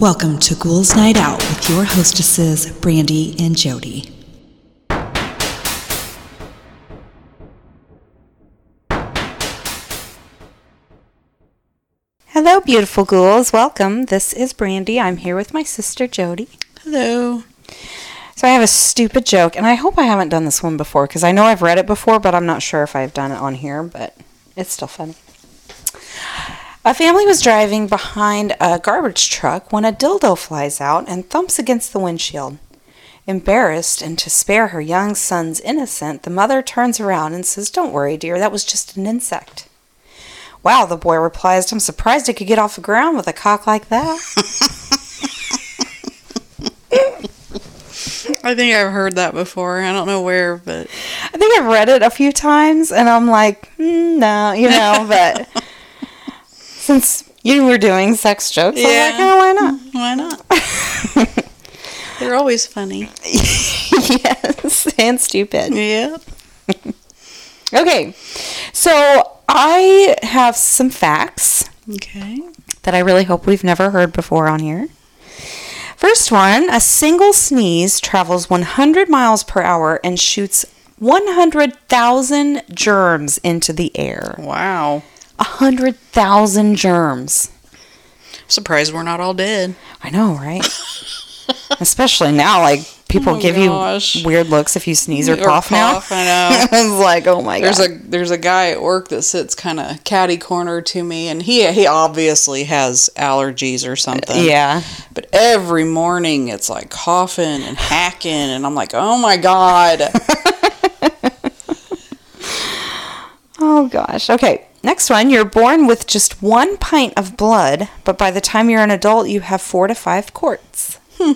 Welcome to Ghouls Night Out with your hostesses, Brandee and Jodi. Hello, beautiful ghouls. Welcome. This is Brandee. I'm here with my sister Jodi. Hello. So I have a stupid joke, and I hope I haven't done this one before because I know I've read it before, but I'm not sure if I've done it on here. But it's still funny. A family was driving behind a garbage truck when a dildo flies out and thumps against the windshield. Embarrassed and to spare her young son's innocent, the mother turns around and says, Don't worry, dear, that was just an insect. Wow, the boy replies, I'm surprised it could get off the ground with a cock like that. I think I've heard that before. I don't know where, but I think I've read it a few times and I'm like, mm, no, you know, but since you were doing sex jokes, I'm like, oh, why not? Mm-hmm. why not? They're always funny. yes, and stupid. Yep. Okay, so I have some facts Okay. that I really hope we've never heard before on here. First one a single sneeze travels 100 miles per hour and shoots 100,000 germs into the air. Wow. 100,000 germs. Surprised we're not all dead. I know, right? Especially now, like people Oh, give gosh. you weird looks if you sneeze or, Or cough, cough, now. I know. I was like, oh my There's god. a there's a guy at work that sits kind of catty corner to me, and he he obviously has allergies or something. yeah. But every morning it's like coughing and hacking, and I'm like, oh my god. Oh gosh. Okay. Next one. You're born with just one pint of blood, but by the time you're an adult, you have four to five quarts. Hmm.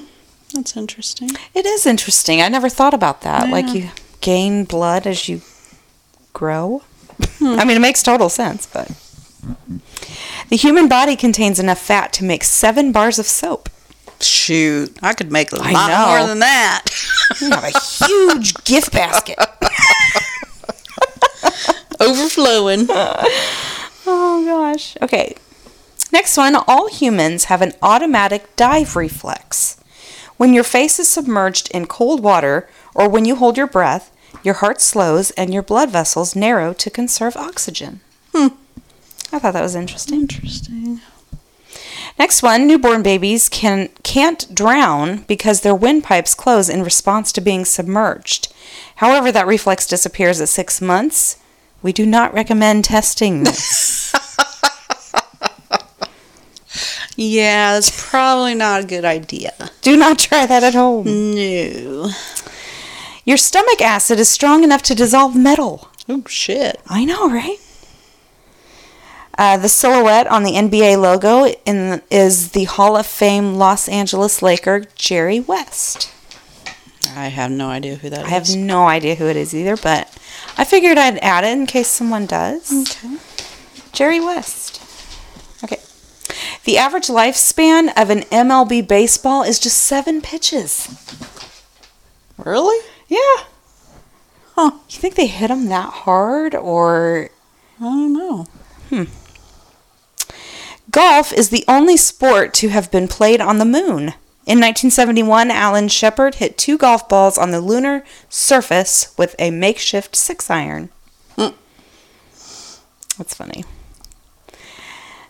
That's interesting. It is interesting. I never thought about that. Like you gain blood as you grow. I mean, it makes total sense, but. The human body contains enough fat to make seven bars of soap. Shoot, I could make a I lot know. more than that. You have a huge gift basket. Overflowing. Oh gosh. Okay. Next one. All humans have an automatic dive reflex. When your face is submerged in cold water or when you hold your breath, your heart slows and your blood vessels narrow to conserve oxygen. Hmm. I thought that was interesting. Interesting. Next one, newborn babies can can't drown because their windpipes close in response to being submerged. However, that reflex disappears at 6 months. We do not recommend testing this. Yeah, that's probably not a good idea. do not try that at home. No. Your stomach acid is strong enough to dissolve metal. Oh shit. I know, right? Uh, the silhouette on the NBA logo in, is the Hall of Fame Los Angeles Laker Jerry West. I have no idea who that is. I have no idea who it is either, but I figured I'd add it in case someone does. Okay. Jerry West. Okay. The average lifespan of an MLB baseball is just seven pitches. Really? Yeah. Huh. You think they hit them that hard, or I don't know. Hmm. Golf is the only sport to have been played on the moon. In 1971, Alan Shepard hit two golf balls on the lunar surface with a makeshift six iron. Hmm. That's funny.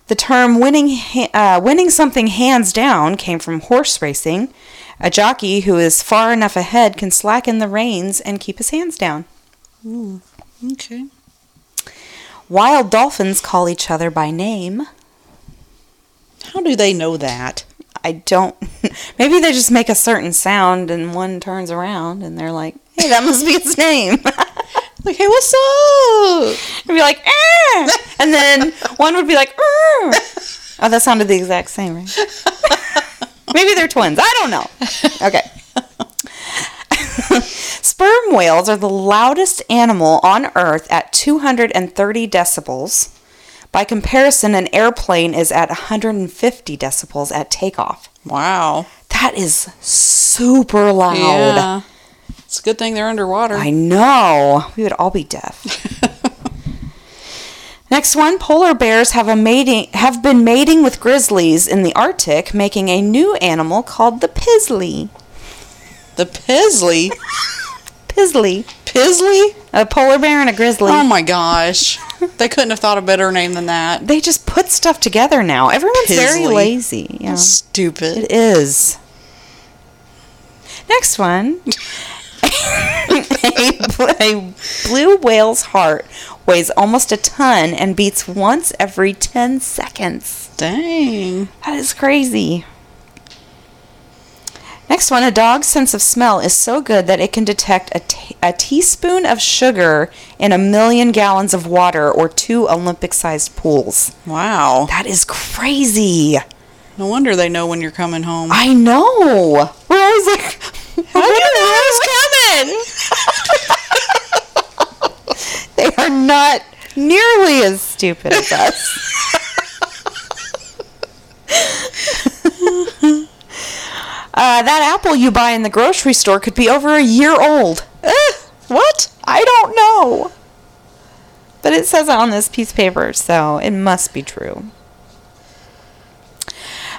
The term winning, uh, winning something hands down came from horse racing. A jockey who is far enough ahead can slacken the reins and keep his hands down. Ooh, Okay. Wild dolphins call each other by name. How do they know that? I don't. Maybe they just make a certain sound and one turns around and they're like, hey, that must be its name. Like, hey, what's up? and be like, "Eh," and then one would be like, "Er." oh, that sounded the exact same, right? Maybe they're twins. I don't know. Okay. Sperm whales are the loudest animal on Earth at 230 decibels. By comparison, an airplane is at 150 decibels at takeoff. Wow. That is super loud. Yeah. It's a good thing they're underwater. I know. We would all be deaf. Next one, polar bears have a mating have been mating with grizzlies in the Arctic, making a new animal called the pizzly. The Pizzly. Pizzly. Pizzly? A polar bear and a grizzly. Oh my gosh. They couldn't have thought a better name than that. they just put stuff together now. Everyone's very lazy. Yeah. Stupid. It is. Next one. a, a blue whale's heart weighs almost a ton and beats once every 10 seconds. Dang. That is crazy. Next one, a dog's sense of smell is so good that it can detect a, t- a teaspoon of sugar in a million gallons of water or two Olympic sized pools. Wow. That is crazy. No wonder they know when you're coming home. I know. We're always like, How do you know who's coming? they are not nearly as stupid as us. uh, that apple you buy in the grocery store could be over a year old. Eh, what? I don't know. But it says it on this piece of paper, so it must be true.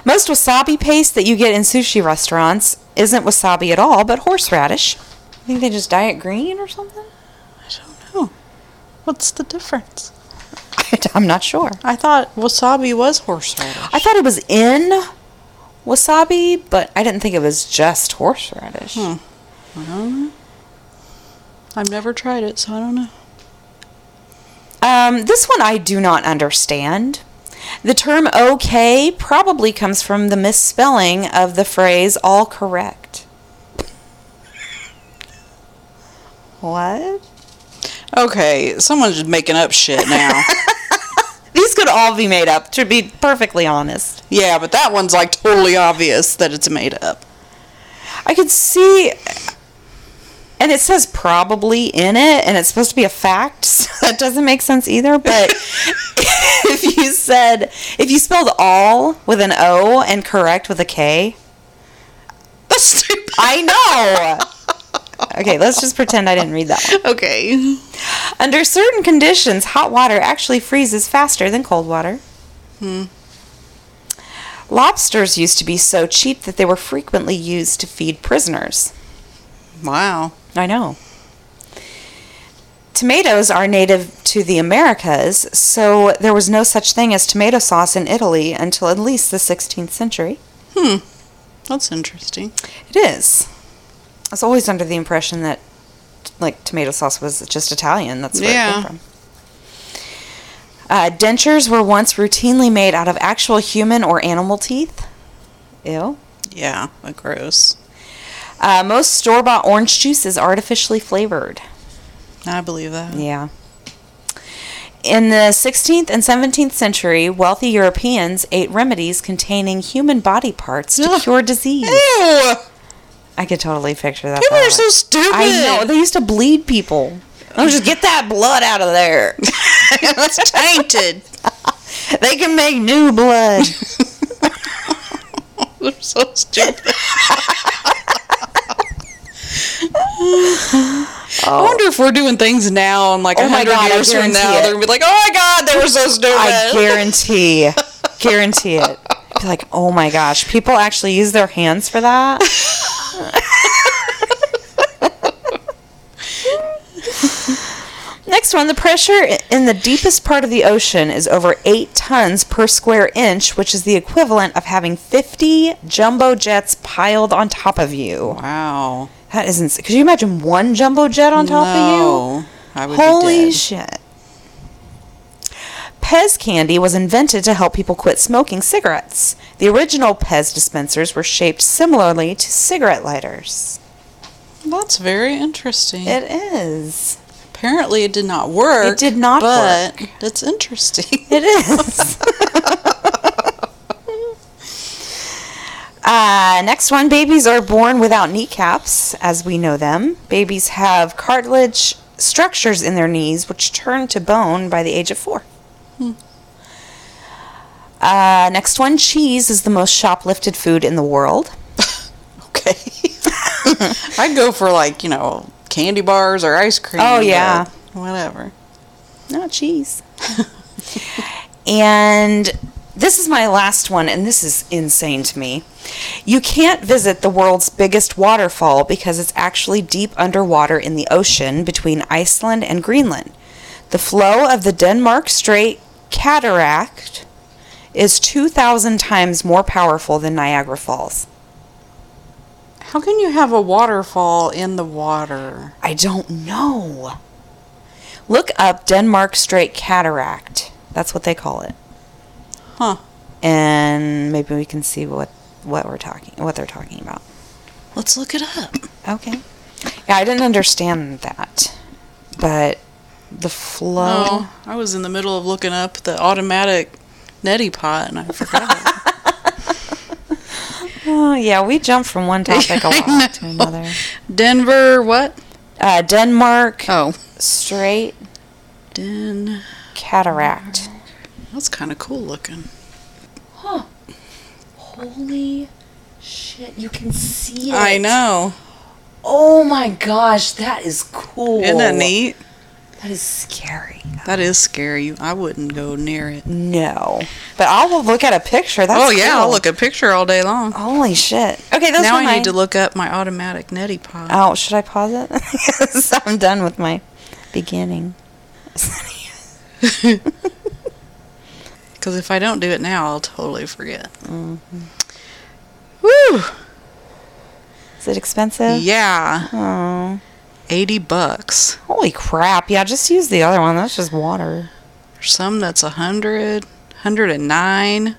Most wasabi paste that you get in sushi restaurants isn't wasabi at all, but horseradish. I think they just dye it green or something. I don't know. What's the difference? I'm not sure. I thought wasabi was horseradish. I thought it was in wasabi, but I didn't think it was just horseradish. Hmm. I don't know. I've never tried it, so I don't know. Um, this one I do not understand. The term okay probably comes from the misspelling of the phrase all correct. What? Okay, someone's just making up shit now. Could all be made up, to be perfectly honest. yeah, but that one's like totally obvious that it's made up. I could see, and it says probably in it, and it's supposed to be a fact. So that doesn't make sense either. But if you said, if you spelled all with an O and correct with a K, That's stupid. I know. Okay, let's just pretend I didn't read that one. Okay. Under certain conditions, hot water actually freezes faster than cold water. Hmm. Lobsters used to be so cheap that they were frequently used to feed prisoners. Wow. I know. Tomatoes are native to the Americas, so there was no such thing as tomato sauce in Italy until at least the 16th century. Hmm. That's interesting. It is. I was always under the impression that, like, tomato sauce was just Italian. That's where it came from. Uh, dentures were once routinely made out of actual human or animal teeth. Ew. Yeah, like gross. Uh, most store bought orange juice is artificially flavored. I believe that. Yeah. In the 16th and 17th century, wealthy Europeans ate remedies containing human body parts to Ugh. cure disease. Ew! I could totally picture that. People are so stupid. I know. They used to bleed people. Oh, just get that blood out of there. it's tainted. they can make new blood. They're so stupid. I wonder if we're doing things now and like a Oh hundred years from now, it. they're gonna be like, "Oh my God, they were so stupid." I guarantee. guarantee it. Be like, oh my gosh, people actually use their hands for that. Next one, the pressure in the deepest part of the ocean is over 8 tons per square inch, which is the equivalent of having 50 jumbo jets piled on top of you. Wow. That isn't. Could you imagine one jumbo jet on top of you? no, I would be Holy shit. Pez candy was invented to help people quit smoking cigarettes. The original Pez dispensers were shaped similarly to cigarette lighters. That's very interesting. It is. Apparently, it did not work. It did not but it's interesting. It is. uh, next one babies are born without kneecaps, as we know them. Babies have cartilage structures in their knees which turn to bone by the age of four. Uh, next one cheese is the most shoplifted food in the world. okay. I'd go for like you know candy bars or ice cream. Oh, yeah. Whatever. Not cheese. And this is my last one, and this is insane to me. You can't visit the world's biggest waterfall because it's actually deep underwater in the ocean between Iceland and Greenland. The flow of the Denmark Strait Cataract is 2,000 times more powerful than Niagara Falls. How can you have a waterfall in the water? I don't know. Look up Denmark Strait Cataract. That's what they call it. Huh. And maybe we can see what what we're talking what they're talking about. Let's look it up. Okay. Yeah, I didn't understand that. But the flow Oh, I was in the middle of looking up the automatic neti pot and I forgot. Oh, yeah, we jump from one topic a lot to another. Denver, what? Uh, Denmark Oh, Strait. Den. Cataract. That's kind of cool looking. Huh. Holy shit, you can see it. I know. Oh my gosh, that is cool. Isn't that neat? That is scary. That is scary. I wouldn't go near it. No. But I'll look at a picture. That's oh yeah, I'll look at a picture all day long. Holy shit. Okay, those now I need to look up my automatic neti pot. Oh, should I pause it? yes, I'm done with my beginning. Because if I don't do it now, I'll totally forget. Mm-hmm. Woo! Is it expensive? Yeah, Oh. Eighty bucks. Holy crap. Yeah, just use the other one. That's just water. There's some that's a hundred, hundred and nine.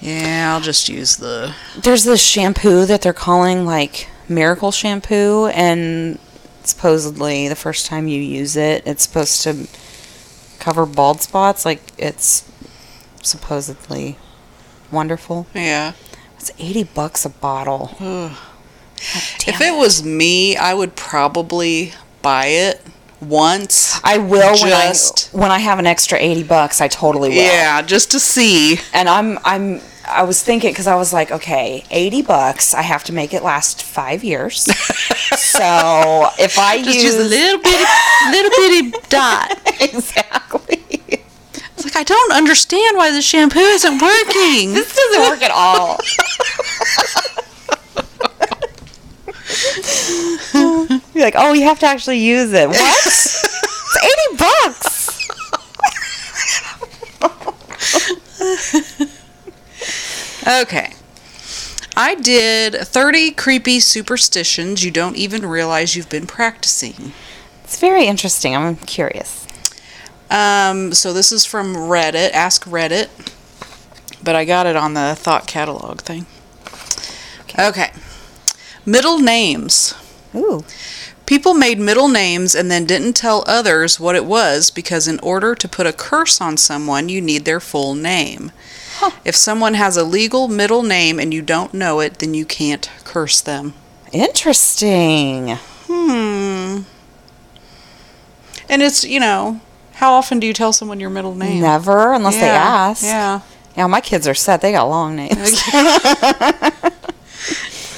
Yeah, I'll just use the. There's this shampoo that they're calling like miracle shampoo and supposedly the first time you use it, it's supposed to cover bald spots like it's supposedly wonderful. Yeah. It's 80 bucks a bottle. Ugh. Oh, damn If it was me, I would probably buy it once. I will Just- when I when I have an extra 80 bucks, I totally will. Yeah, just to see. And I'm I'm I was thinking cuz I was like, okay, 80 bucks, I have to make it last 5 years. so, if I Just use, use a little bitty, little bitty dot. exactly. It's like I don't understand why the shampoo isn't working. This doesn't work at all. You're like, oh, you have to actually use it. What? it's 80 bucks. Okay. I did 30 creepy superstitions you don't even realize you've been practicing. It's very interesting. I'm curious. Um, so this is from Reddit, Ask Reddit. But I got it on the thought catalog thing. Okay. Middle names. Ooh. People made middle names and then didn't tell others what it was because in order to put a curse on someone, you need their full name. If someone has a legal middle name and you don't know it, then you can't curse them. Interesting. Hmm. And it's, you know, how often do you tell someone your middle name? Never, unless they ask. Yeah. Yeah, my kids are set. They got long names.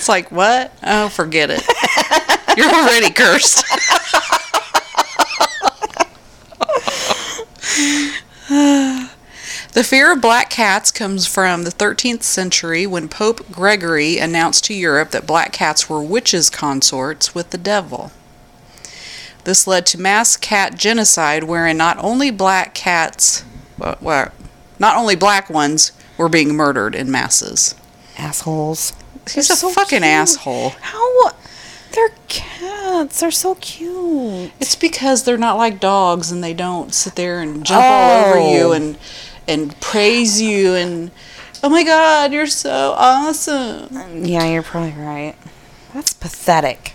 It's like, what? Oh, forget it. You're already cursed. the fear of black cats comes from the 13th century when Pope Gregory announced to Europe that black cats were witches' consorts with the devil. This led to mass cat genocide, wherein not only black cats, well, not only black ones, were being murdered in masses. Assholes. He's a so fucking cute. asshole. How? They're cats. They're so cute. It's because they're not like dogs and they don't sit there and jump all over you Oh. and and praise you and oh my god, you're so awesome. Yeah, you're probably right. That's pathetic.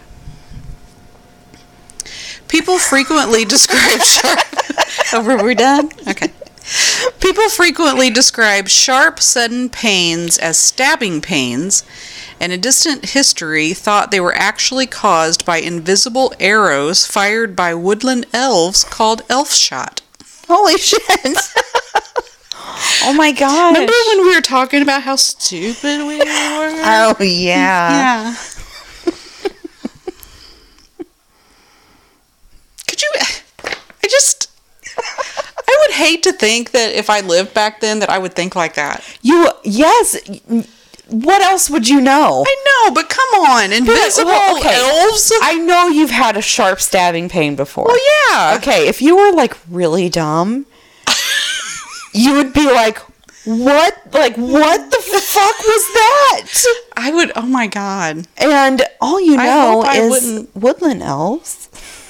People frequently describe sharp Oh, were we done? Okay. People frequently describe sharp, sudden pains as stabbing pains, and in distant history thought they were actually caused by invisible arrows fired by woodland elves called elf shot. Holy shit. oh my god. Remember when we were talking about how stupid we were? Oh yeah. yeah. Could you? I just. I would hate to think that if I lived back then that I would think like that. You yes. What else would you know? I know, but come on, invisible Well, okay. elves. I know you've had a sharp stabbing pain before. well, yeah. Okay, if you were like really dumb, you would be like, "What? Like what the fuck was that?" I would. Oh my god. And all you know is wouldn't- woodland elves.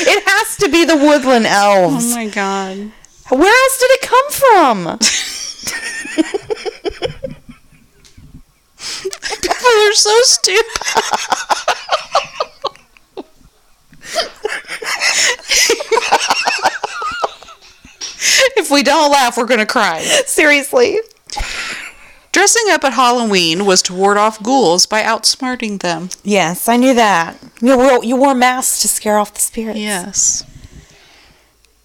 it has to be the woodland elves. Oh my god. Where else did it come from? People are so stupid. if we don't laugh, we're gonna cry. Seriously. Dressing up at Halloween was to ward off ghouls by outsmarting them. Yes, I knew that. You wore, you wore masks to scare off the spirits. Yes.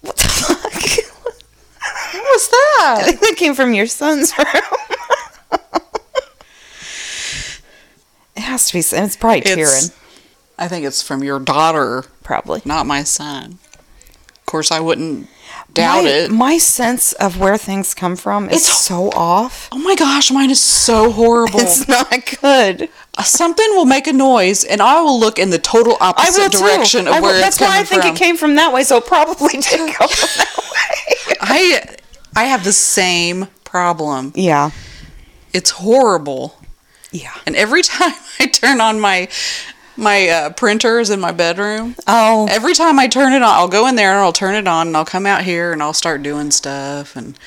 What the fuck? What was that? I think that came from your son's room. it has to be. It's probably. It's- I think it's from your daughter, Probably. not my son. Of course, I wouldn't doubt my, it. My sense of where things come from is It's- so off. oh my gosh, mine is so horrible. It's not good. Uh, something will make a noise, and I will look in the total opposite will too. direction of I where That's it's coming why I think from. it came from that way. So it probably did come from that way. I I have the same problem. Yeah. It's horrible, Yeah. and every time I turn on my my uh, printers in my bedroom, Oh. every time I turn it on, I'll go in there and I'll turn it on, and I'll come out here and I'll start doing stuff, and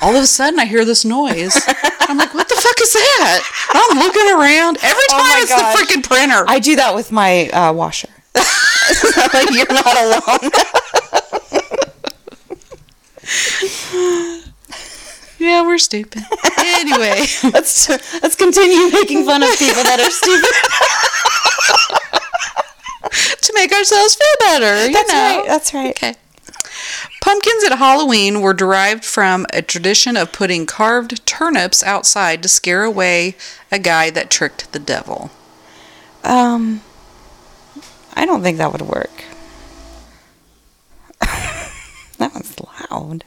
all of a sudden I hear this noise. I'm like, what the fuck is that? And I'm looking around. Every Oh time my it's gosh. the freaking printer. I do that with my uh, washer. like you're not alone. yeah, we're stupid. anyway. let's let's continue making fun of people that are stupid. to make ourselves feel better. You That's know. right. That's right. Okay. Pumpkins at Halloween were derived from a tradition of putting carved turnips outside to scare away a guy that tricked the devil. Um, I don't think that would work. That was loud.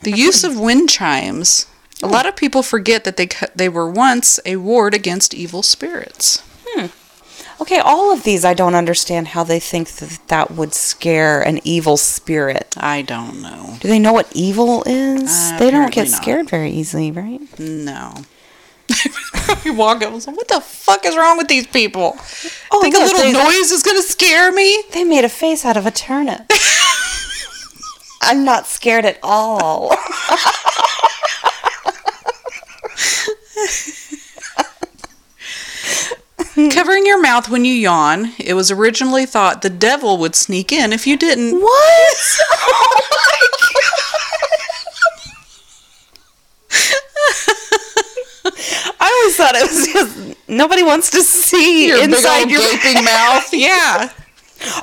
The use of wind chimes. A lot of people forget that they they were once a ward against evil spirits. Hmm. Okay, all of these I don't understand how they think that that would scare an evil spirit. I don't know. Do they know what evil is? Uh, they don't get not. scared very easily, right? No. you walk up and say, "What the fuck is wrong with these people? Oh, Think a little noise is gonna scare me?" They made a face out of a turnip. I'm not scared at all. Covering your mouth when you yawn. It was originally thought the devil would sneak in if you didn't. What? Oh my god! I always thought it was because nobody wants to see Your inside your gaping mouth. Yeah.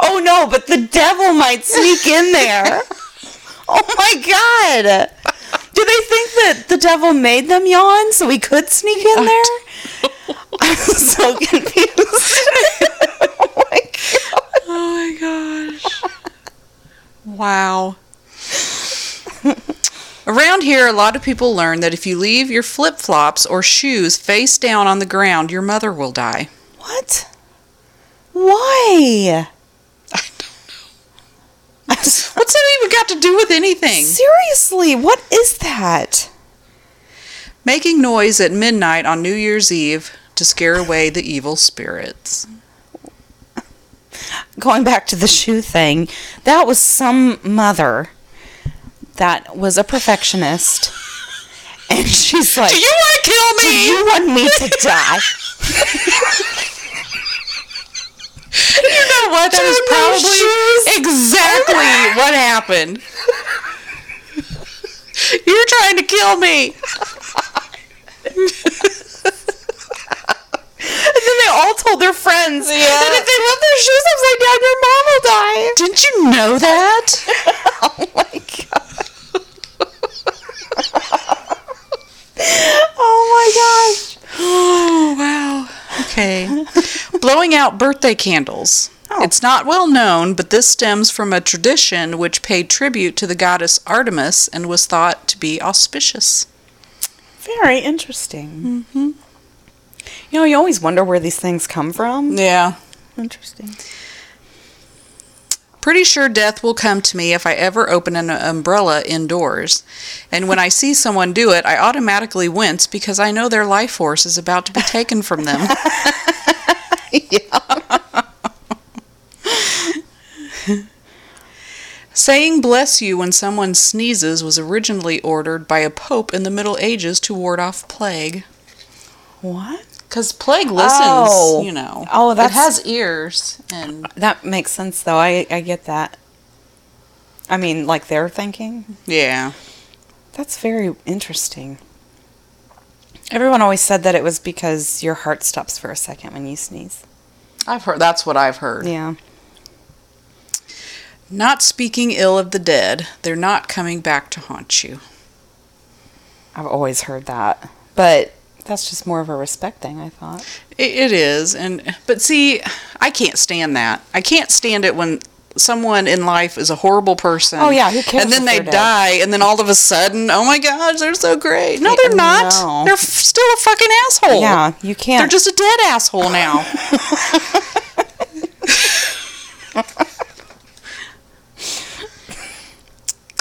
Oh no, but the devil might sneak in there. Oh my god! Do they think that the devil made them yawn so we could sneak in there? I'm so confused. oh my god! Oh my gosh. Wow. Around here, a lot of people learn that if you leave your flip flops or shoes face down on the ground, your mother will die. What? Why? I don't know. What's that even got to do with anything? Seriously, what is that? Making noise at midnight on New Year's Eve to scare away the evil spirits. Going back to the shoe thing, that was some mother that was a perfectionist. And she's like, Do you want to kill me? Do you want me to die? You know what? That is probably exactly what happened. You're trying to kill me. And then they all told their friends Yeah. that if they left their shoes upside down, your mom will die. Didn't you know that? Oh my god. oh my gosh. Oh, wow. Okay. Blowing out birthday candles. Oh. It's not well known, but this stems from a tradition which paid tribute to the goddess Artemis and was thought to be auspicious. Very interesting. Mm-hmm. You know, you always wonder where these things come from. Yeah. Interesting. Pretty sure death will come to me if I ever open an umbrella indoors. And when I see someone do it, I automatically wince because I know their life force is about to be taken from them. Saying bless you when someone sneezes was originally ordered by a pope in the Middle Ages to ward off plague. What? Because plague listens, Oh. you know. Oh, It that's- has ears. And That makes sense, though. I, I get that. I mean, like they're thinking. yeah. That's very interesting. Everyone always said that it was because your heart stops for a second when you sneeze. I've heard that's what I've heard. Yeah. Not speaking ill of the dead, they're not coming back to haunt you. I've always heard that. But that's just more of a respect thing, I thought. It, it is, and but see, I can't stand that. I can't stand it when someone in life is a horrible person. Oh, yeah, who cares And then they die, and then all of a sudden, oh my gosh, they're so great. No, they're not. no. They're f- still a fucking asshole. Yeah, you can't. They're just a dead asshole now.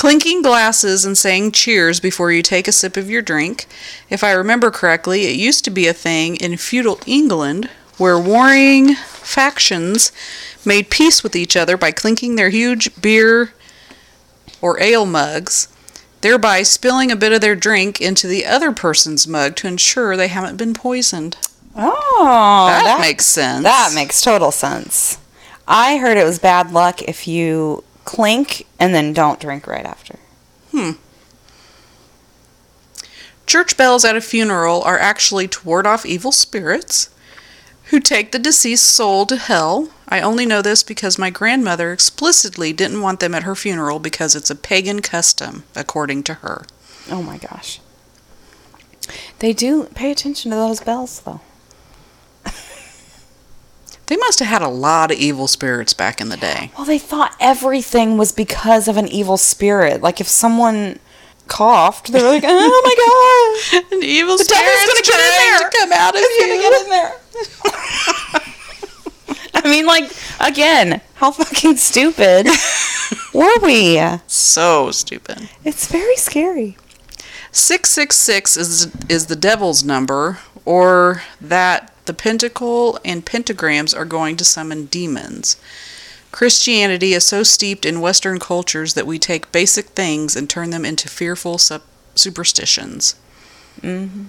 Clinking glasses and saying cheers before you take a sip of your drink. If I remember correctly, it used to be a thing in feudal England where warring factions made peace with each other by clinking their huge beer or ale mugs, thereby spilling a bit of their drink into the other person's mug to ensure they haven't been poisoned. Oh, that, makes sense. That makes total sense. I heard it was bad luck if you clink and then don't drink right after. Hmm. Church bells at a funeral are actually to ward off evil spirits who take the deceased soul to hell. I only know this because my grandmother explicitly didn't want them at her funeral because it's a pagan custom, according to her. Oh my gosh. They do pay attention to those bells, though. They must have had a lot of evil spirits back in the day. Well, they thought everything was because of an evil spirit. Like if someone coughed, they're like, "Oh my god, An evil the spirit devil's gonna get in there! to come out of It's you. gonna get in there." I mean, like again, how fucking stupid were we? So stupid. It's very scary. 666 is is the devil's number or that the pentacle and pentagrams are going to summon demons. Christianity is so steeped in western cultures that we take basic things and turn them into fearful sup- superstitions. Mm-hmm.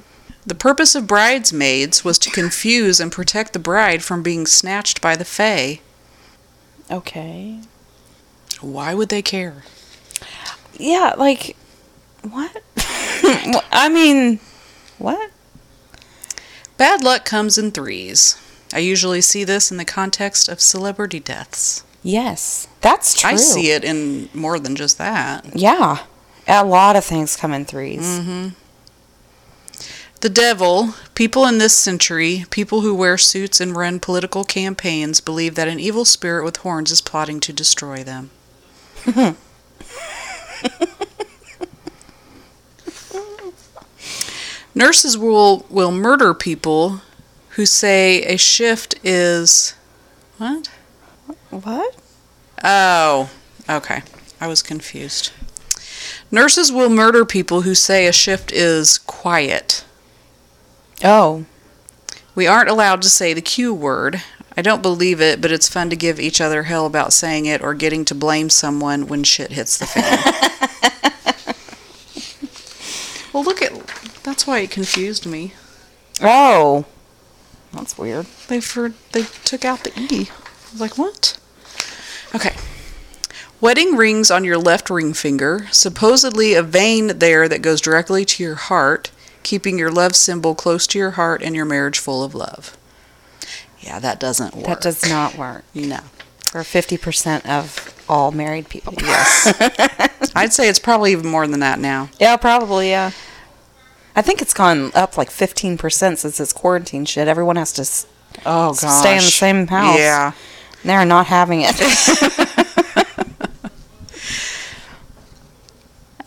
The purpose of bridesmaids was to confuse and protect the bride from being snatched by the fae. Okay. Why would they care? Yeah, like what? I mean, what? Bad luck comes in threes. I usually see this in the context of celebrity deaths. Yes, that's true. I see it in more than just that. Yeah, a lot of things come in 3s mm-hmm. The devil, people in this century, people who wear suits and run political campaigns, believe that an evil spirit with horns is plotting to destroy them. Nurses will, will murder people who say a shift is. What? What? Oh, okay. I was confused. Nurses will murder people who say a shift is quiet. Oh, We aren't allowed to say the Q word. I don't believe it, but it's fun to give each other hell about saying it or getting to blame someone when shit hits the fan. well, look at. That's why it confused me. oh, that's weird. They for they took out the e. I was like, what? Okay. Wedding rings on your left ring finger, supposedly a vein there that goes directly to your heart, keeping your love symbol close to your heart and your marriage full of love. Yeah, that doesn't work. That does not work No. for fifty percent of all married people. Yes. I'd say it's probably even more than that now. Yeah, probably. Yeah. I think it's gone up like fifteen percent since this quarantine shit. Everyone has to. s- Oh gosh. Stay in the same house. Yeah. They're not having it.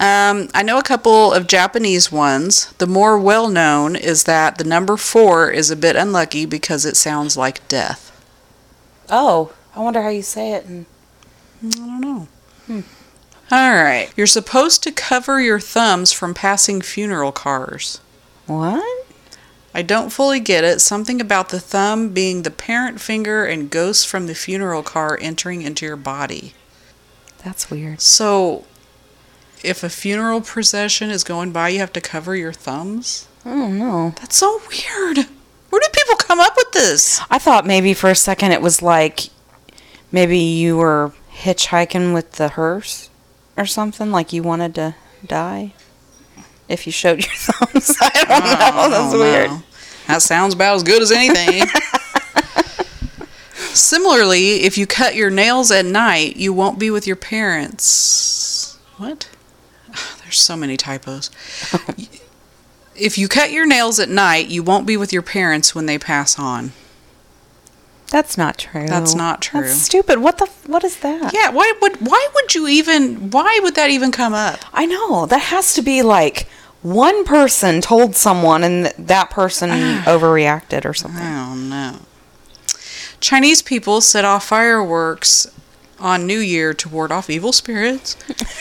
Um, I know a couple of Japanese ones. The more well known is that the number four is a bit unlucky because it sounds like death. oh, I wonder how you say it. And I don't know. All right. You're supposed to cover your thumbs from passing funeral cars. what? I don't fully get it. Something about the thumb being the parent finger and ghosts from the funeral car entering into your body. That's weird. So, if a funeral procession is going by, you have to cover your thumbs? I don't know. That's so weird. Where do people come up with this? I thought maybe for a second it was like maybe you were hitchhiking with the hearse or something, like you wanted to die. If you showed your thumbs, I don't know. That's Oh, weird. no. That sounds about as good as anything. Similarly, if you cut your nails at night, you won't be with your parents. What? Ah, there's so many typos. if you cut your nails at night, you won't be with your parents when they pass on. That's not true. That's not true. That's stupid. What the? What is that? Yeah, why would why would you even why would that even come up? I know that has to be like one person told someone and that person overreacted or something. I don't know. Chinese people set off fireworks on New Year to ward off evil spirits.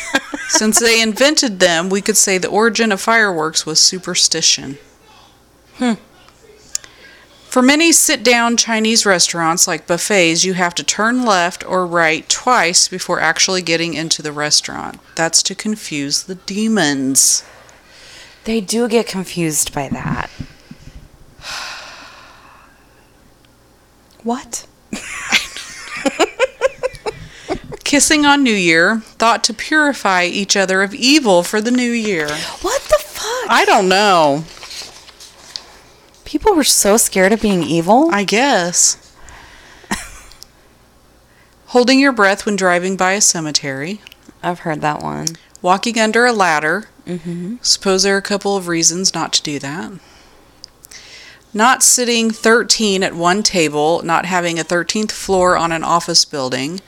Since they invented them, we could say the origin of fireworks was superstition. Hmm. For many sit down Chinese restaurants like buffets, you have to turn left or right twice before actually getting into the restaurant. That's to confuse the demons. They do get confused by that. What? Kissing on New Year, thought to purify each other of evil for the new year. What the fuck? I don't know. People were so scared of being evil. I guess. Holding your breath when driving by a cemetery. I've heard that one. Walking under a ladder. Mm-hmm. Suppose there are a couple of reasons not to do that. Not sitting 13 at one table, not having a 13th floor on an office building.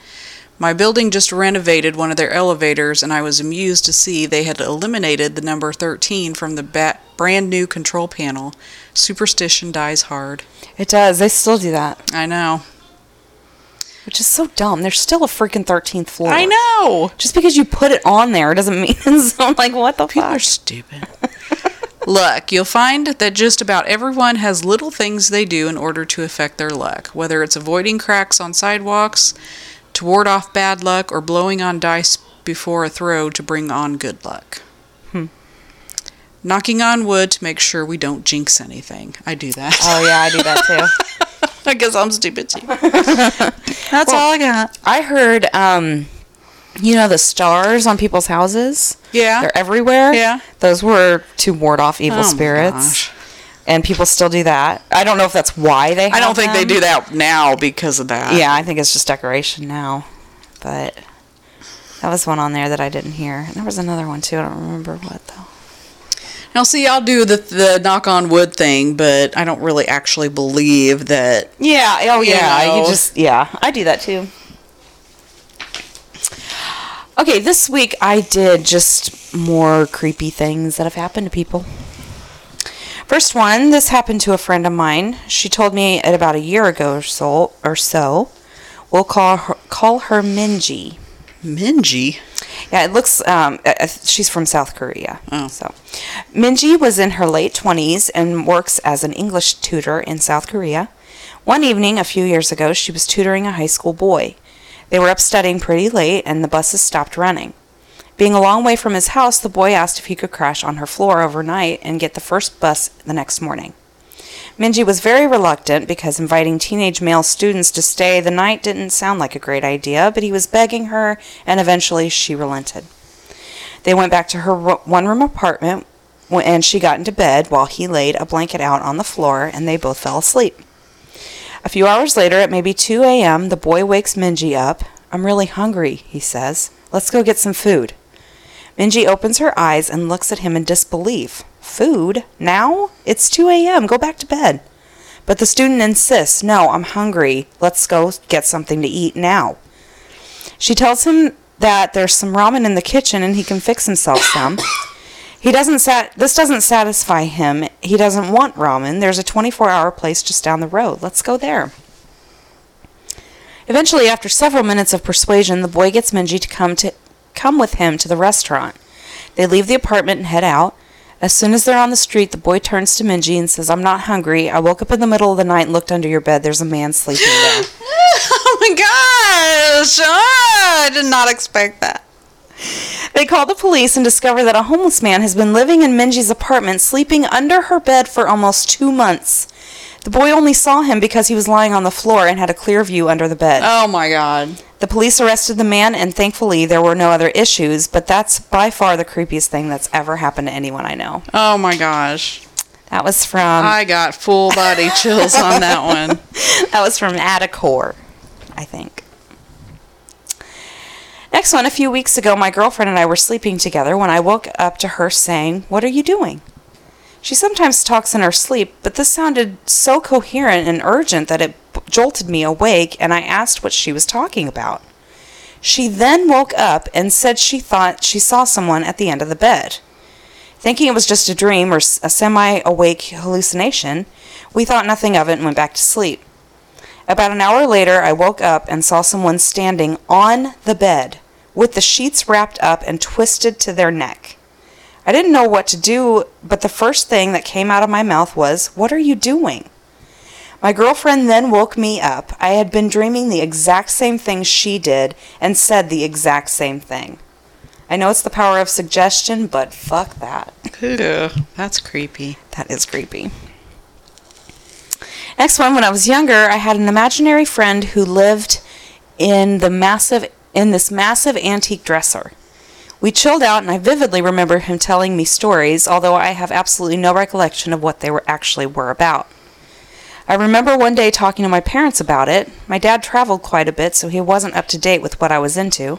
My building just renovated one of their elevators, and I was amused to see they had eliminated the number 13 from the ba- brand new control panel. Superstition dies hard. It does. They still do that, I know. which is so dumb. There's still a freaking 13th floor. I know. Just because you put it on there doesn't mean so. I'm like, what the People fuck? are stupid. Look, you'll find that just about everyone has little things they do in order to affect their luck, whether it's avoiding cracks on sidewalks to ward off bad luck or blowing on dice before a throw to bring on good luck. Hmm. Knocking on wood to make sure we don't jinx anything. I do that. Oh yeah, I do that too. I guess I'm stupid too. That's all I got. I heard, um, you know, the stars on people's houses. Yeah. They're everywhere. Yeah. Those were to ward off evil Oh my spirits. And people still do that. I don't know if that's why they. I don't think they do that now because of that. Yeah, I think it's just decoration now. But that was one on there that I didn't hear. And there was another one too. I don't remember what though. Now, see, I'll do the the knock on wood thing, but I don't really actually believe that. Yeah. Oh yeah. You know. just yeah. I do that too. Okay, this week I did just more creepy things that have happened to people. First one, this happened to a friend of mine. She told me it about a year ago or so. Or so. We'll call her call her Minji. Minji. Yeah, it looks. Um, she's from South Korea. Oh. So, Minji was in her late twenties and works as an English tutor in South Korea. One evening, a few years ago, she was tutoring a high school boy. They were up studying pretty late, and the buses stopped running. Being a long way from his house, the boy asked if he could crash on her floor overnight and get the first bus the next morning. Minji was very reluctant because inviting teenage male students to stay the night didn't sound like a great idea, but he was begging her, and eventually she relented. They went back to her one room apartment, and she got into bed while he laid a blanket out on the floor, and they both fell asleep. A few hours later, at maybe 2 a.m., the boy wakes Minji up. I'm really hungry, he says. Let's go get some food. Minji opens her eyes and looks at him in disbelief. Food? Now? It's 2 a.m. Go back to bed. But the student insists, No, I'm hungry. Let's go get something to eat now. She tells him that there's some ramen in the kitchen and he can fix himself some. He doesn't sat this doesn't satisfy him. He doesn't want ramen. There's a 24-hour place just down the road. Let's go there. Eventually, after several minutes of persuasion, the boy gets Minji to come to come with him to the restaurant. They leave the apartment and head out. As soon as they're on the street, the boy turns to Minji and says, I'm not hungry. I woke up in the middle of the night and looked under your bed. There's a man sleeping there. oh my gosh! Ah, I did not expect that. They call the police and discover that a homeless man has been living in Minji's apartment, sleeping under her bed for almost two months. The boy only saw him because he was lying on the floor and had a clear view under the bed. Oh my god. The police arrested the man, and thankfully there were no other issues, but that's by far the creepiest thing that's ever happened to anyone I know. Oh my gosh. That was from I got full body chills on that one. that was from Adacor, I think. Next one, a few weeks ago, my girlfriend and I were sleeping together when I woke up to her saying, What are you doing? She sometimes talks in her sleep, but this sounded so coherent and urgent that it jolted me awake, and I asked what she was talking about. She then woke up and said she thought she saw someone at the end of the bed. Thinking it was just a dream or a semi awake hallucination, we thought nothing of it and went back to sleep. About an hour later, I woke up and saw someone standing on the bed with the sheets wrapped up and twisted to their neck. I didn't know what to do, but the first thing that came out of my mouth was, What are you doing? My girlfriend then woke me up. I had been dreaming the exact same thing she did and said the exact same thing. I know it's the power of suggestion, but fuck that. Ew, that's creepy. That is creepy. Next one, when I was younger, I had an imaginary friend who lived in the massive in this massive antique dresser. We chilled out and I vividly remember him telling me stories, although I have absolutely no recollection of what they were actually were about. I remember one day talking to my parents about it. My dad traveled quite a bit, so he wasn't up to date with what I was into.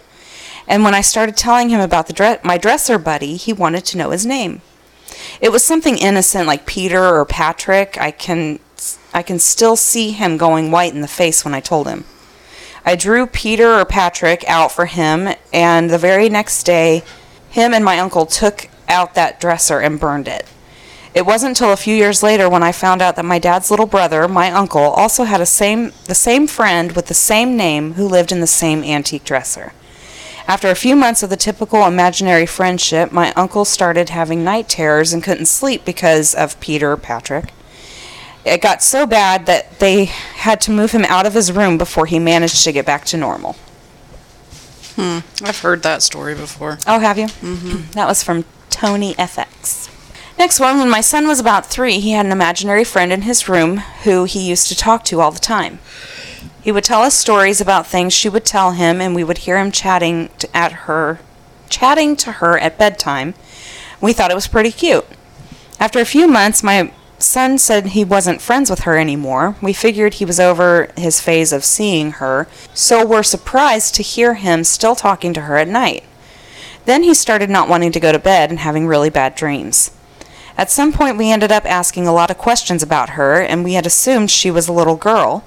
And when I started telling him about the dre- my dresser buddy, he wanted to know his name. It was something innocent like Peter or Patrick. I can I can still see him going white in the face when I told him. I drew Peter or Patrick out for him, and the very next day, him and my uncle took out that dresser and burned it. It wasn't until a few years later when I found out that my dad's little brother, my uncle, also had a same the same friend with the same name who lived in the same antique dresser. After a few months of the typical imaginary friendship, my uncle started having night terrors and couldn't sleep because of Peter Patrick. It got so bad that they had to move him out of his room before he managed to get back to normal. Hmm. I've heard that story before. Oh, have you? Mm-hmm. That was from Tony FX. Next one, when my son was about three, he had an imaginary friend in his room who he used to talk to all the time. He would tell us stories about things she would tell him, and we would hear him chatting to, at her, chatting to her at bedtime. We thought it was pretty cute. After a few months, my son said he wasn't friends with her anymore. We figured he was over his phase of seeing her, so we're surprised to hear him still talking to her at night. Then he started not wanting to go to bed and having really bad dreams. At some point, we ended up asking a lot of questions about her, and we had assumed she was a little girl,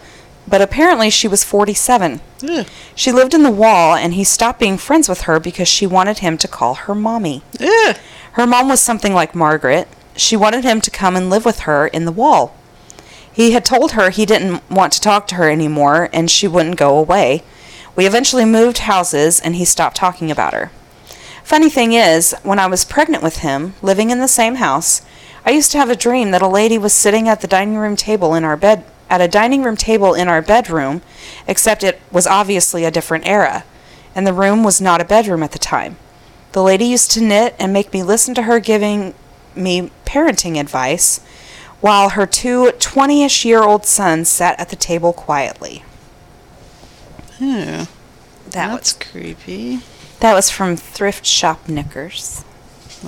but apparently she was 47. Ugh. She lived in the wall, and he stopped being friends with her because she wanted him to call her mommy. Ugh. Her mom was something like Margaret. She wanted him to come and live with her in the wall. He had told her he didn't want to talk to her anymore, and she wouldn't go away. We eventually moved houses, and he stopped talking about her. Funny thing is, when I was pregnant with him, living in the same house, I used to have a dream that a lady was sitting at the dining room table in our bed at a dining room table in our bedroom, except it was obviously a different era, and the room was not a bedroom at the time. The lady used to knit and make me listen to her giving me parenting advice, while her two 20 ish year old sons sat at the table quietly. Ew. That That's was creepy. that was from Thrift Shop Knickers.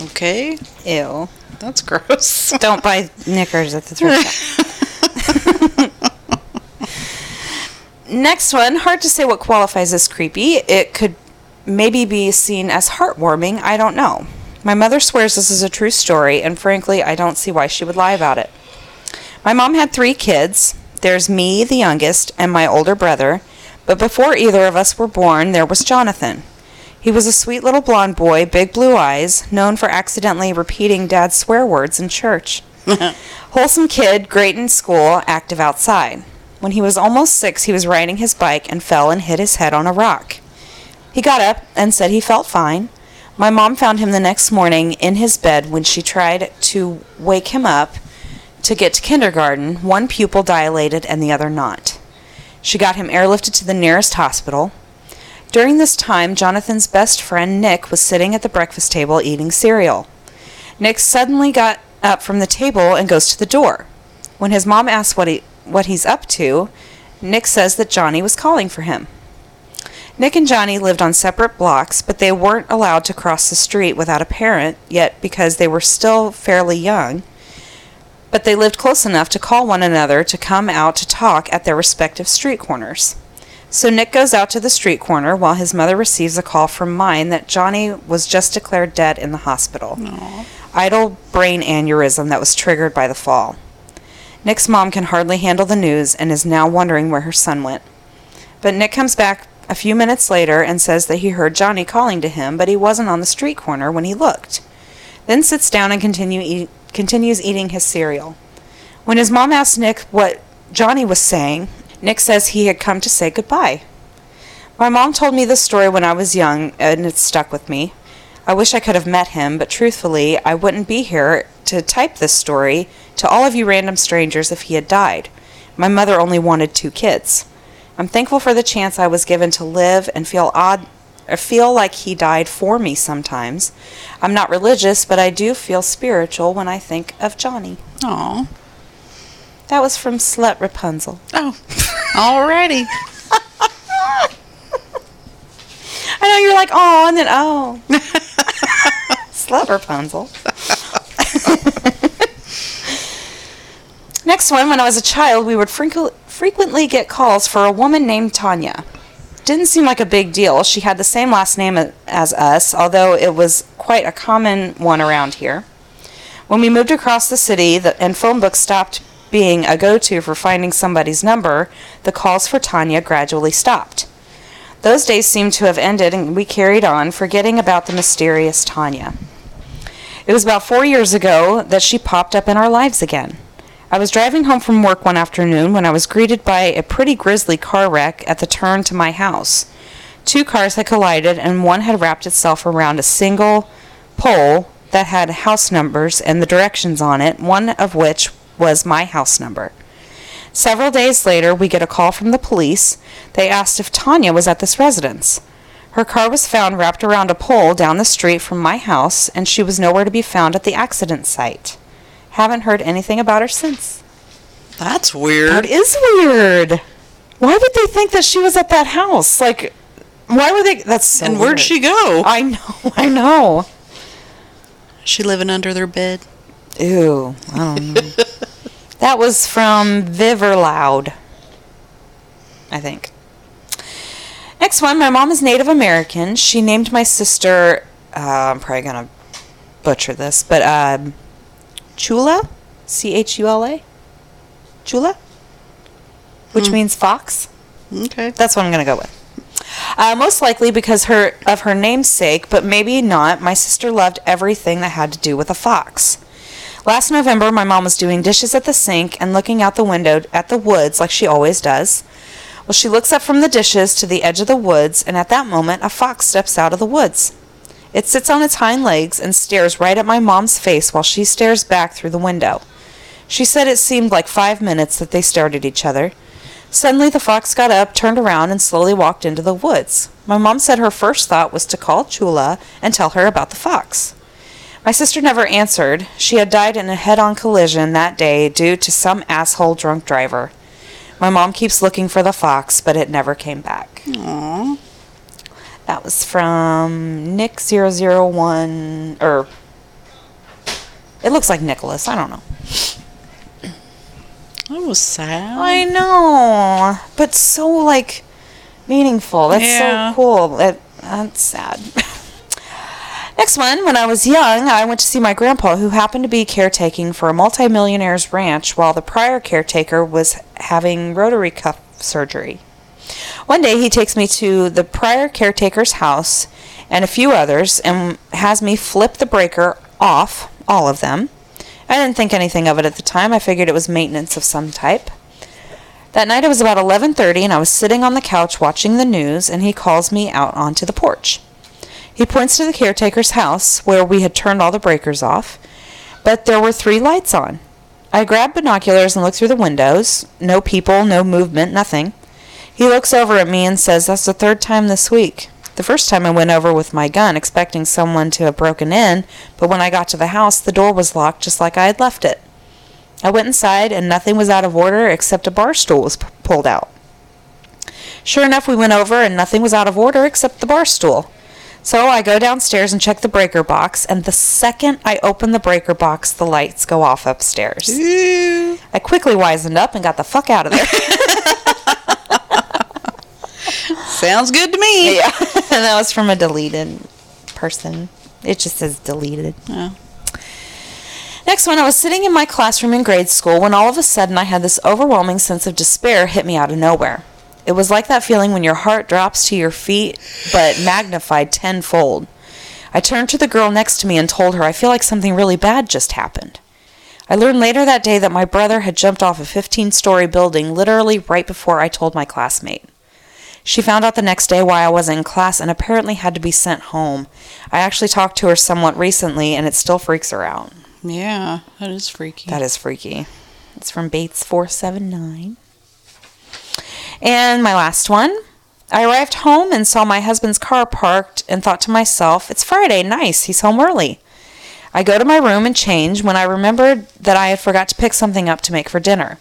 Okay. Ew. That's gross. Don't buy knickers at the thrift shop. Next one, hard to say what qualifies as creepy. It could maybe be seen as heartwarming. I don't know. My mother swears this is a true story, and frankly, I don't see why she would lie about it. My mom had three kids. There's me, the youngest, and my older brother. But before either of us were born, there was Jonathan. He was a sweet little blond boy, big blue eyes, known for accidentally repeating Dad's swear words in church. Wholesome kid, great in school, active outside. When he was almost six, he was riding his bike and fell and hit his head on a rock. He got up and said he felt fine. My mom found him the next morning in his bed when she tried to wake him up to get to kindergarten, one pupil dilated and the other not. She got him airlifted to the nearest hospital. During this time, Jonathan's best friend Nick was sitting at the breakfast table eating cereal. Nick suddenly got up from the table and goes to the door. When his mom asks what he what he's up to, Nick says that Johnny was calling for him. Nick and Johnny lived on separate blocks, but they weren't allowed to cross the street without a parent, yet because they were still fairly young, but they lived close enough to call one another to come out to talk at their respective street corners. So Nick goes out to the street corner while his mother receives a call from mine that Johnny was just declared dead in the hospital. Idle brain aneurysm that was triggered by the fall. Nick's mom can hardly handle the news and is now wondering where her son went. But Nick comes back a few minutes later and says that he heard Johnny calling to him, but he wasn't on the street corner when he looked. Then sits down and continue eat, continues eating his cereal. When his mom asks Nick what Johnny was saying, Nick says he had come to say goodbye. My mom told me this story when I was young, and it stuck with me. I wish I could have met him, but truthfully, I wouldn't be here to type this story to all of you random strangers if he had died. My mother only wanted two kids. I'm thankful for the chance I was given to live and feel odd or feel like he died for me sometimes. I'm not religious, but I do feel spiritual when I think of Johnny. Aw. That was from Slut Rapunzel. Oh, alrighty. I know you're like, oh, and then oh. Slut Rapunzel. Next one, when I was a child, we would frequently frequently get calls for a woman named Tanya. Didn't seem like a big deal. She had the same last name as us, although it was quite a common one around here. When we moved across the city the, and phone books stopped being a go to for finding somebody's number, the calls for Tanya gradually stopped. Those days seemed to have ended, and we carried on, forgetting about the mysterious Tanya. It was about four years ago that she popped up in our lives again. I was driving home from work one afternoon when I was greeted by a pretty grisly car wreck at the turn to my house. Two cars had collided, and one had wrapped itself around a single pole that had house numbers and the directions on it, one of which was my house number. Several days later, we get a call from the police. They asked if Tanya was at this residence. Her car was found wrapped around a pole down the street from my house, and she was nowhere to be found at the accident site. Haven't heard anything about her since. That's weird. That is weird. Why would they think that she was at that house? Like, why would they? That's so and where'd she go? I know, I know. she living under their bed. Ew, I don't know. that was from Viverloud, I think. Next one, my mom is Native American. She named my sister, uh, I'm probably going to butcher this, but um, Chula? C H U L A? Chula? Which means fox. Okay. That's what I'm going to go with. Uh, most likely because her of her namesake, but maybe not. My sister loved everything that had to do with a fox. Last November, my mom was doing dishes at the sink and looking out the window at the woods like she always does. Well, she looks up from the dishes to the edge of the woods, and at that moment, a fox steps out of the woods. It sits on its hind legs and stares right at my mom's face while she stares back through the window. She said it seemed like five minutes that they stared at each other. Suddenly, the fox got up, turned around, and slowly walked into the woods. My mom said her first thought was to call Chula and tell her about the fox. My sister never answered. She had died in a head on collision that day due to some asshole drunk driver. My mom keeps looking for the fox, but it never came back. Aw. That was from Nick001, or it looks like Nicholas. I don't know. That was sad. I know, but so like meaningful. That's Yeah. so cool. That, that's sad. Next one, when I was young, I went to see my grandpa, who happened to be caretaking for a multimillionaire's ranch while the prior caretaker was having rotary cuff surgery. One day, he takes me to the prior caretaker's house and a few others and has me flip the breaker off, all of them. I didn't think anything of it at the time. I figured it was maintenance of some type. That night it was about 11:30 and I was sitting on the couch watching the news and he calls me out onto the porch. He points to the caretaker's house where we had turned all the breakers off, but there were three lights on. I grabbed binoculars and looked through the windows. No people, no movement, nothing. He looks over at me and says, That's the third time this week. The first time I went over with my gun, expecting someone to have broken in, but when I got to the house, the door was locked just like I had left it. I went inside, and nothing was out of order except a bar stool was p- pulled out. Sure enough, we went over, and nothing was out of order except the bar stool. So I go downstairs and check the breaker box, and the second I open the breaker box, the lights go off upstairs. I quickly wisened up and got the fuck out of there. Sounds good to me. yeah. and that was from a deleted person. It just says deleted. Oh. Next one, I was sitting in my classroom in grade school when all of a sudden I had this overwhelming sense of despair hit me out of nowhere. It was like that feeling when your heart drops to your feet, but magnified tenfold. I turned to the girl next to me and told her I feel like something really bad just happened. I learned later that day that my brother had jumped off a 15 story building literally right before I told my classmate. She found out the next day why I wasn't in class and apparently had to be sent home. I actually talked to her somewhat recently and it still freaks her out. Yeah, that is freaky. That is freaky. It's from Bates 479. And my last one. I arrived home and saw my husband's car parked and thought to myself, it's Friday, nice, he's home early. I go to my room and change when I remembered that I had forgot to pick something up to make for dinner.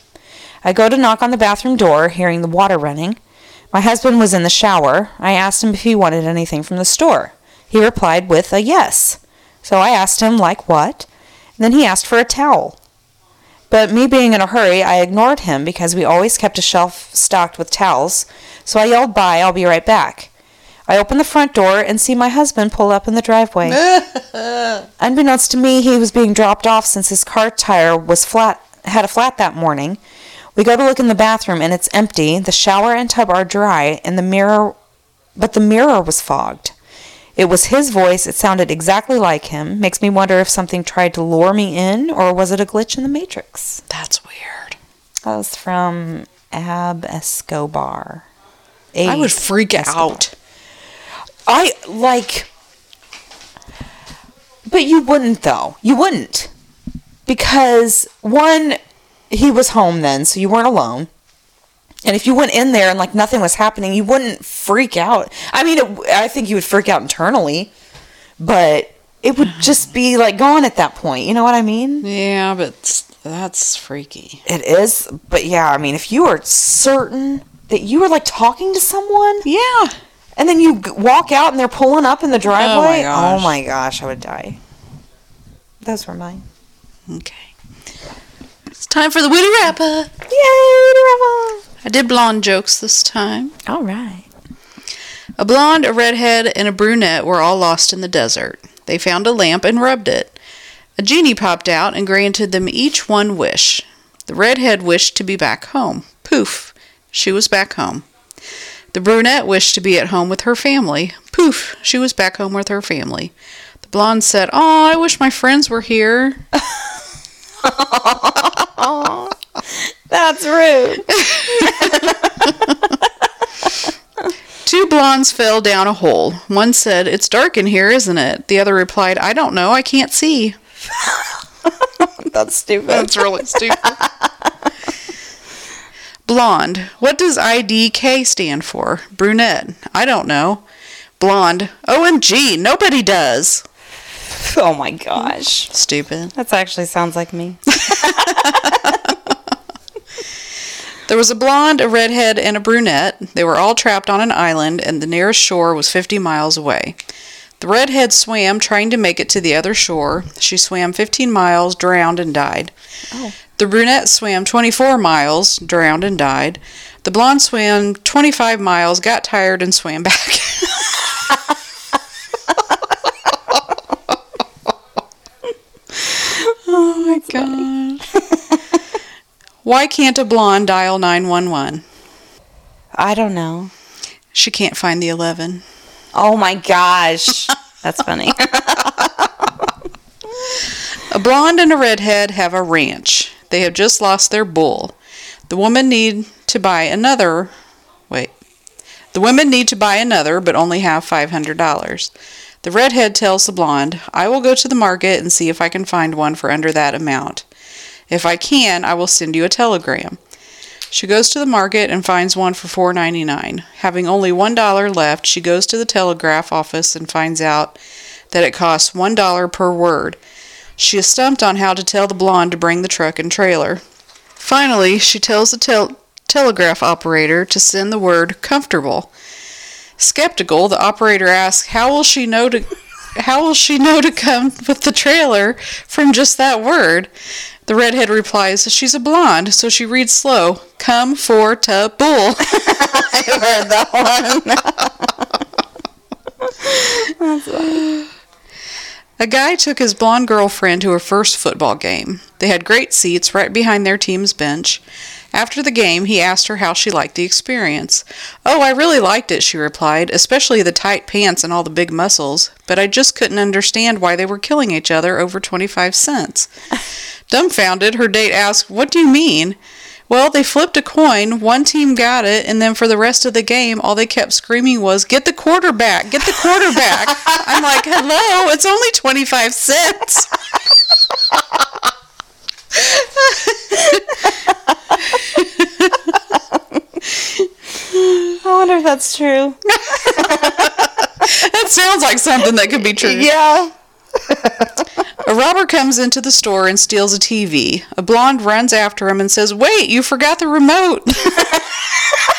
I go to knock on the bathroom door, hearing the water running. My husband was in the shower. I asked him if he wanted anything from the store. He replied with a yes. So I asked him, like what? Then he asked for a towel. But me being in a hurry, I ignored him because we always kept a shelf stocked with towels, so I yelled, Bye, I'll be right back. I open the front door and see my husband pull up in the driveway. Unbeknownst to me, he was being dropped off since his car tire was flat had a flat that morning. We go to look in the bathroom and it's empty. The shower and tub are dry and the mirror but the mirror was fogged. It was his voice. It sounded exactly like him. Makes me wonder if something tried to lure me in or was it a glitch in the matrix? That's weird. That was from Ab Escobar. I would freak Escobar. out. I like But you wouldn't though. You wouldn't. Because one he was home then, so you weren't alone. And if you went in there and like nothing was happening, you wouldn't freak out. I mean, it, I think you would freak out internally, but it would just be like gone at that point. You know what I mean? Yeah, but that's freaky. It is, but yeah, I mean, if you are certain that you were like talking to someone, Yeah. and then you walk out and they're pulling up in the oh driveway, oh gosh. oh my gosh, I would die. Those were mine. Okay. It's time for the witty wrapper. Yay, rapper. I did blonde jokes this time. All right. A blonde, a redhead, and a brunette were all lost in the desert. They found a lamp and rubbed it. A genie popped out and granted them each one wish. The redhead wished to be back home. Poof, she was back home. The brunette wished to be at home with her family. Poof, she was back home with her family. The blonde said, "Oh, I wish my friends were here." That's rude. Two blondes fell down a hole. One said, It's dark in here, isn't it? The other replied, I don't know, I can't see. That's stupid. That's really stupid. Blonde. What does IDK stand for? Brunette. I don't know. Blonde. OMG, nobody does. oh my gosh. Stupid. That actually sounds like me. There was a blonde, a redhead, and a brunette. They were all trapped on an island, and the nearest shore was 50 miles away. The redhead swam, trying to make it to the other shore. She swam 15 miles, drowned, and died. Oh. The brunette swam 24 miles, drowned, and died. The blonde swam 25 miles, got tired, and swam back. Oh my god. Why can't a blonde dial 911? I don't know. She can't find the 11. Oh my gosh. That's funny. A blonde and a redhead have a ranch. They have just lost their bull. The woman need to buy another. Wait. The women need to buy another, but only have $500. The redhead tells the blonde, I will go to the market and see if I can find one for under that amount. If I can, I will send you a telegram. She goes to the market and finds one for $4.99. Having only $1 left, she goes to the telegraph office and finds out that it costs $1 per word. She is stumped on how to tell the blonde to bring the truck and trailer. Finally, she tells the tel- telegraph operator to send the word comfortable. Skeptical, the operator asks, "How will she know to how will she know to come with the trailer from just that word?" The redhead replies, "She's a blonde, so she reads slow. Come for to bull." I heard that one. A guy took his blonde girlfriend to her first football game. They had great seats right behind their team's bench. After the game, he asked her how she liked the experience. Oh, I really liked it, she replied, especially the tight pants and all the big muscles, but I just couldn't understand why they were killing each other over 25 cents. Dumbfounded, her date asked, What do you mean? Well, they flipped a coin, one team got it, and then for the rest of the game, all they kept screaming was, Get the quarterback! Get the quarterback! I'm like, Hello, it's only 25 cents. I wonder if that's true. That sounds like something that could be true. Yeah. A robber comes into the store and steals a TV. A blonde runs after him and says, Wait, you forgot the remote.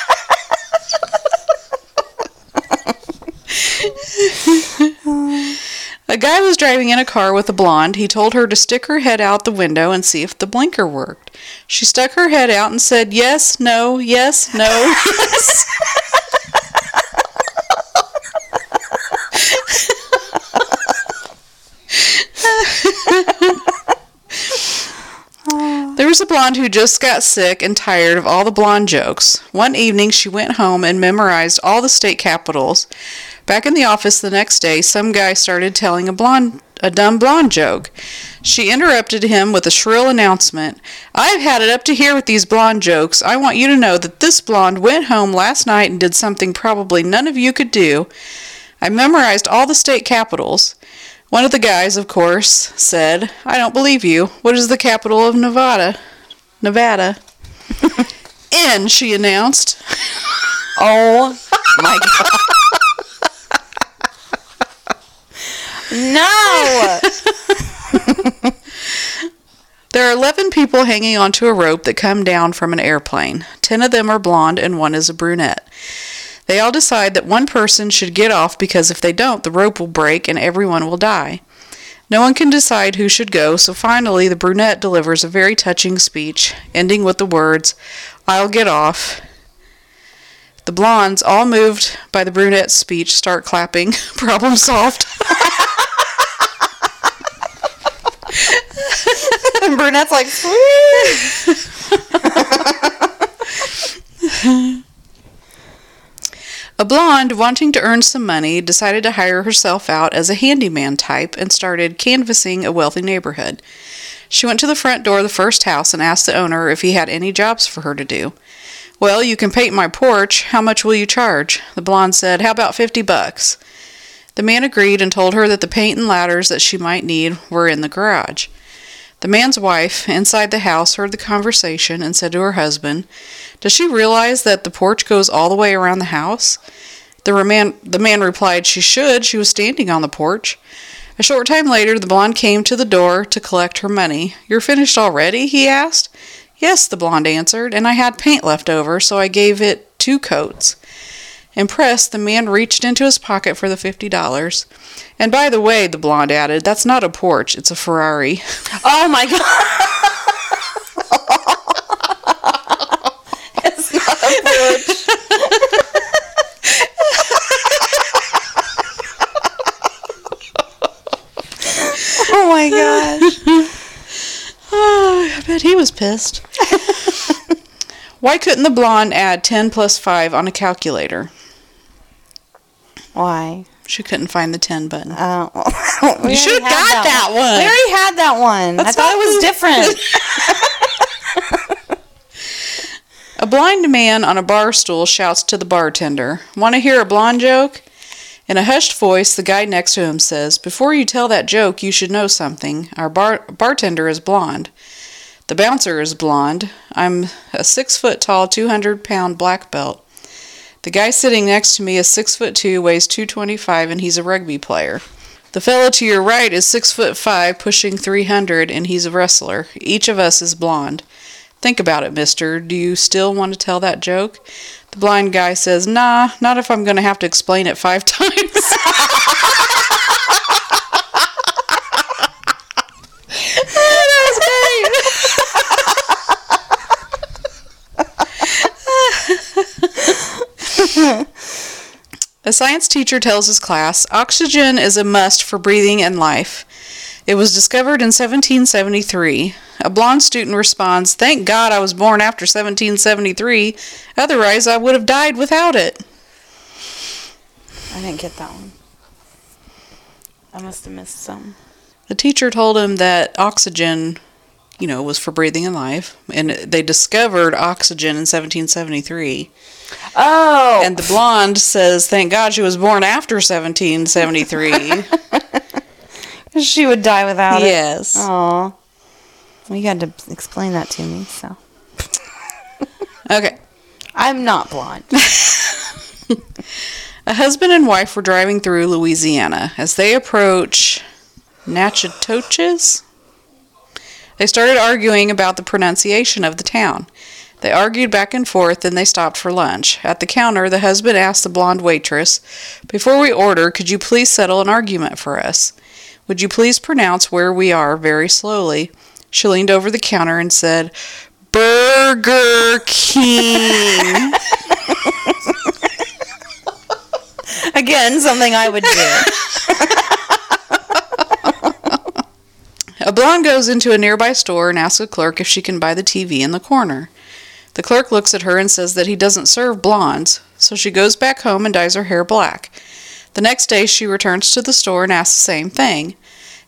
a guy was driving in a car with a blonde. He told her to stick her head out the window and see if the blinker worked. She stuck her head out and said, Yes, no, yes, no, yes. There was a blonde who just got sick and tired of all the blonde jokes. One evening she went home and memorized all the state capitals. Back in the office the next day, some guy started telling a blonde a dumb blonde joke. She interrupted him with a shrill announcement. I've had it up to here with these blonde jokes. I want you to know that this blonde went home last night and did something probably none of you could do. I memorized all the state capitals. One of the guys, of course, said, I don't believe you. What is the capital of Nevada? Nevada. N, she announced. Oh my god. No. There are 11 people hanging onto a rope that come down from an airplane. Ten of them are blonde and one is a brunette. They all decide that one person should get off because if they don't, the rope will break and everyone will die. No one can decide who should go, so finally the brunette delivers a very touching speech, ending with the words, I'll get off. The blondes, all moved by the brunette's speech, start clapping. Problem solved. and Brunette's like, sweet. A blonde, wanting to earn some money, decided to hire herself out as a handyman type and started canvassing a wealthy neighborhood. She went to the front door of the first house and asked the owner if he had any jobs for her to do. Well, you can paint my porch. How much will you charge? The blonde said, How about fifty bucks? The man agreed and told her that the paint and ladders that she might need were in the garage. The man's wife, inside the house, heard the conversation and said to her husband, Does she realize that the porch goes all the way around the house? The man, the man replied she should. She was standing on the porch. A short time later, the blonde came to the door to collect her money. You're finished already? he asked. Yes, the blonde answered, and I had paint left over, so I gave it two coats. Impressed, the man reached into his pocket for the fifty dollars. And by the way, the blonde added, that's not a porch, it's a Ferrari. Oh my god. it's not a porch. oh my gosh. Oh, I bet he was pissed. Why couldn't the blonde add 10 plus 5 on a calculator? Why? She couldn't find the 10 button. Uh, we You should've got that one. We already had that one. That's I thought it was different. A blind man on a bar stool shouts to the bartender, Want to hear a blonde joke? In a hushed voice, the guy next to him says, Before you tell that joke, you should know something. Our bar- bartender is blonde. The bouncer is blonde. I'm a six foot tall, 200 pound black belt. The guy sitting next to me is six foot two, weighs 225, and he's a rugby player. The fellow to your right is six foot five, pushing 300, and he's a wrestler. Each of us is blonde. Think about it, mister. Do you still want to tell that joke? The blind guy says, Nah, not if I'm going to have to explain it five times. A science teacher tells his class oxygen is a must for breathing and life. It was discovered in 1773. A blonde student responds, Thank God I was born after 1773, otherwise I would have died without it. I didn't get that one. I must have missed some. The teacher told him that oxygen, you know, was for breathing and life, and they discovered oxygen in 1773. Oh, And the blonde says, Thank God she was born after 1773. she would die without it. yes. Oh, well, you had to explain that to me. So Okay. I'm not blonde. A husband and wife were driving through Louisiana. As they approach Natchitoches, they started arguing about the pronunciation of the town. They argued back and forth, then they stopped for lunch. At the counter, the husband asked the blonde waitress, Before we order, could you please settle an argument for us? Would you please pronounce where we are very slowly? She leaned over the counter and said, Burger King. Again, something I would do. A blonde goes into a nearby store and asks a clerk if she can buy the TV in the corner. The clerk looks at her and says that he doesn't serve blondes, so she goes back home and dyes her hair black. The next day she returns to the store and asks the same thing,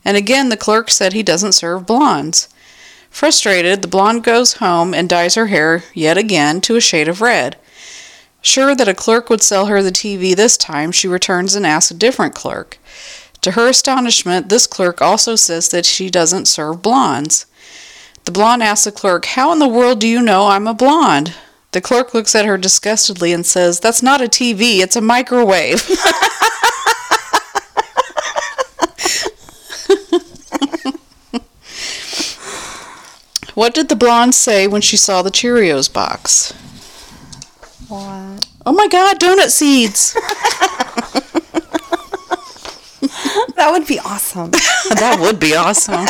and again the clerk said he doesn't serve blondes. Frustrated, the blonde goes home and dyes her hair yet again to a shade of red. Sure that a clerk would sell her the TV this time, she returns and asks a different clerk. To her astonishment, this clerk also says that she doesn't serve blondes. The blonde asks the clerk, How in the world do you know I'm a blonde? The clerk looks at her disgustedly and says, That's not a TV, it's a microwave. what did the blonde say when she saw the Cheerios box? what? Oh my god, donut seeds! That would be awesome. that would be awesome.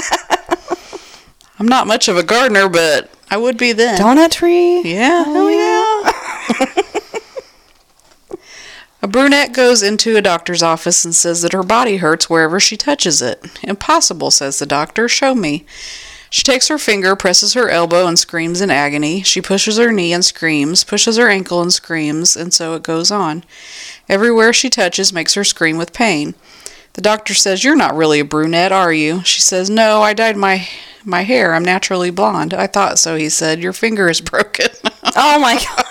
I'm not much of a gardener, but I would be then. Donut tree. Yeah, hell oh, yeah. a brunette goes into a doctor's office and says that her body hurts wherever she touches it. Impossible, says the doctor. Show me. She takes her finger, presses her elbow, and screams in agony. She pushes her knee and screams, pushes her ankle and screams, and so it goes on. Everywhere she touches makes her scream with pain. The doctor says, You're not really a brunette, are you? She says, No, I dyed my my hair. I'm naturally blonde. I thought so, he said. Your finger is broken. Oh my god.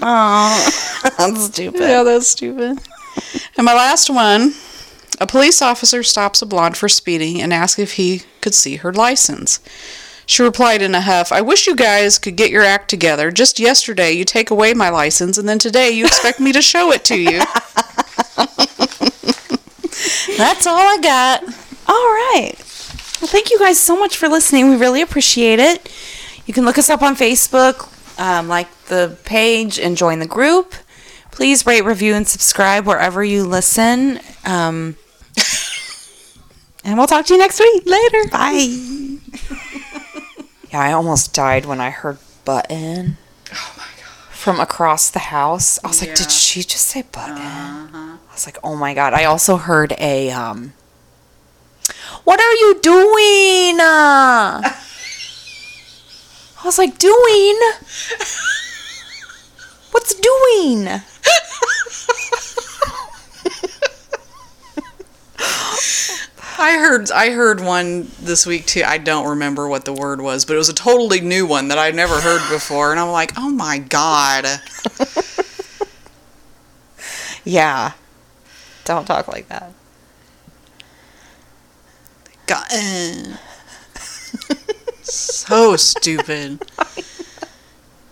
Oh, that's stupid. yeah, that's stupid. and my last one a police officer stops a blonde for speeding and asks if he could see her license. She replied in a huff, I wish you guys could get your act together. Just yesterday you take away my license, and then today you expect me to show it to you. That's all I got. All right. Well, thank you guys so much for listening. We really appreciate it. You can look us up on Facebook, um, like the page, and join the group. Please rate, review, and subscribe wherever you listen. Um, and we'll talk to you next week. Later. Bye. yeah, I almost died when I heard button. oh my god. from across the house. I was like, did she just say button? I was like, oh my god. I also heard a um What are you doing? Uh? I was like, doing? What's doing? I heard I heard one this week too. I don't remember what the word was, but it was a totally new one that I'd never heard before, and I'm like, oh my god. Yeah. Don't talk like that. Eh. so stupid.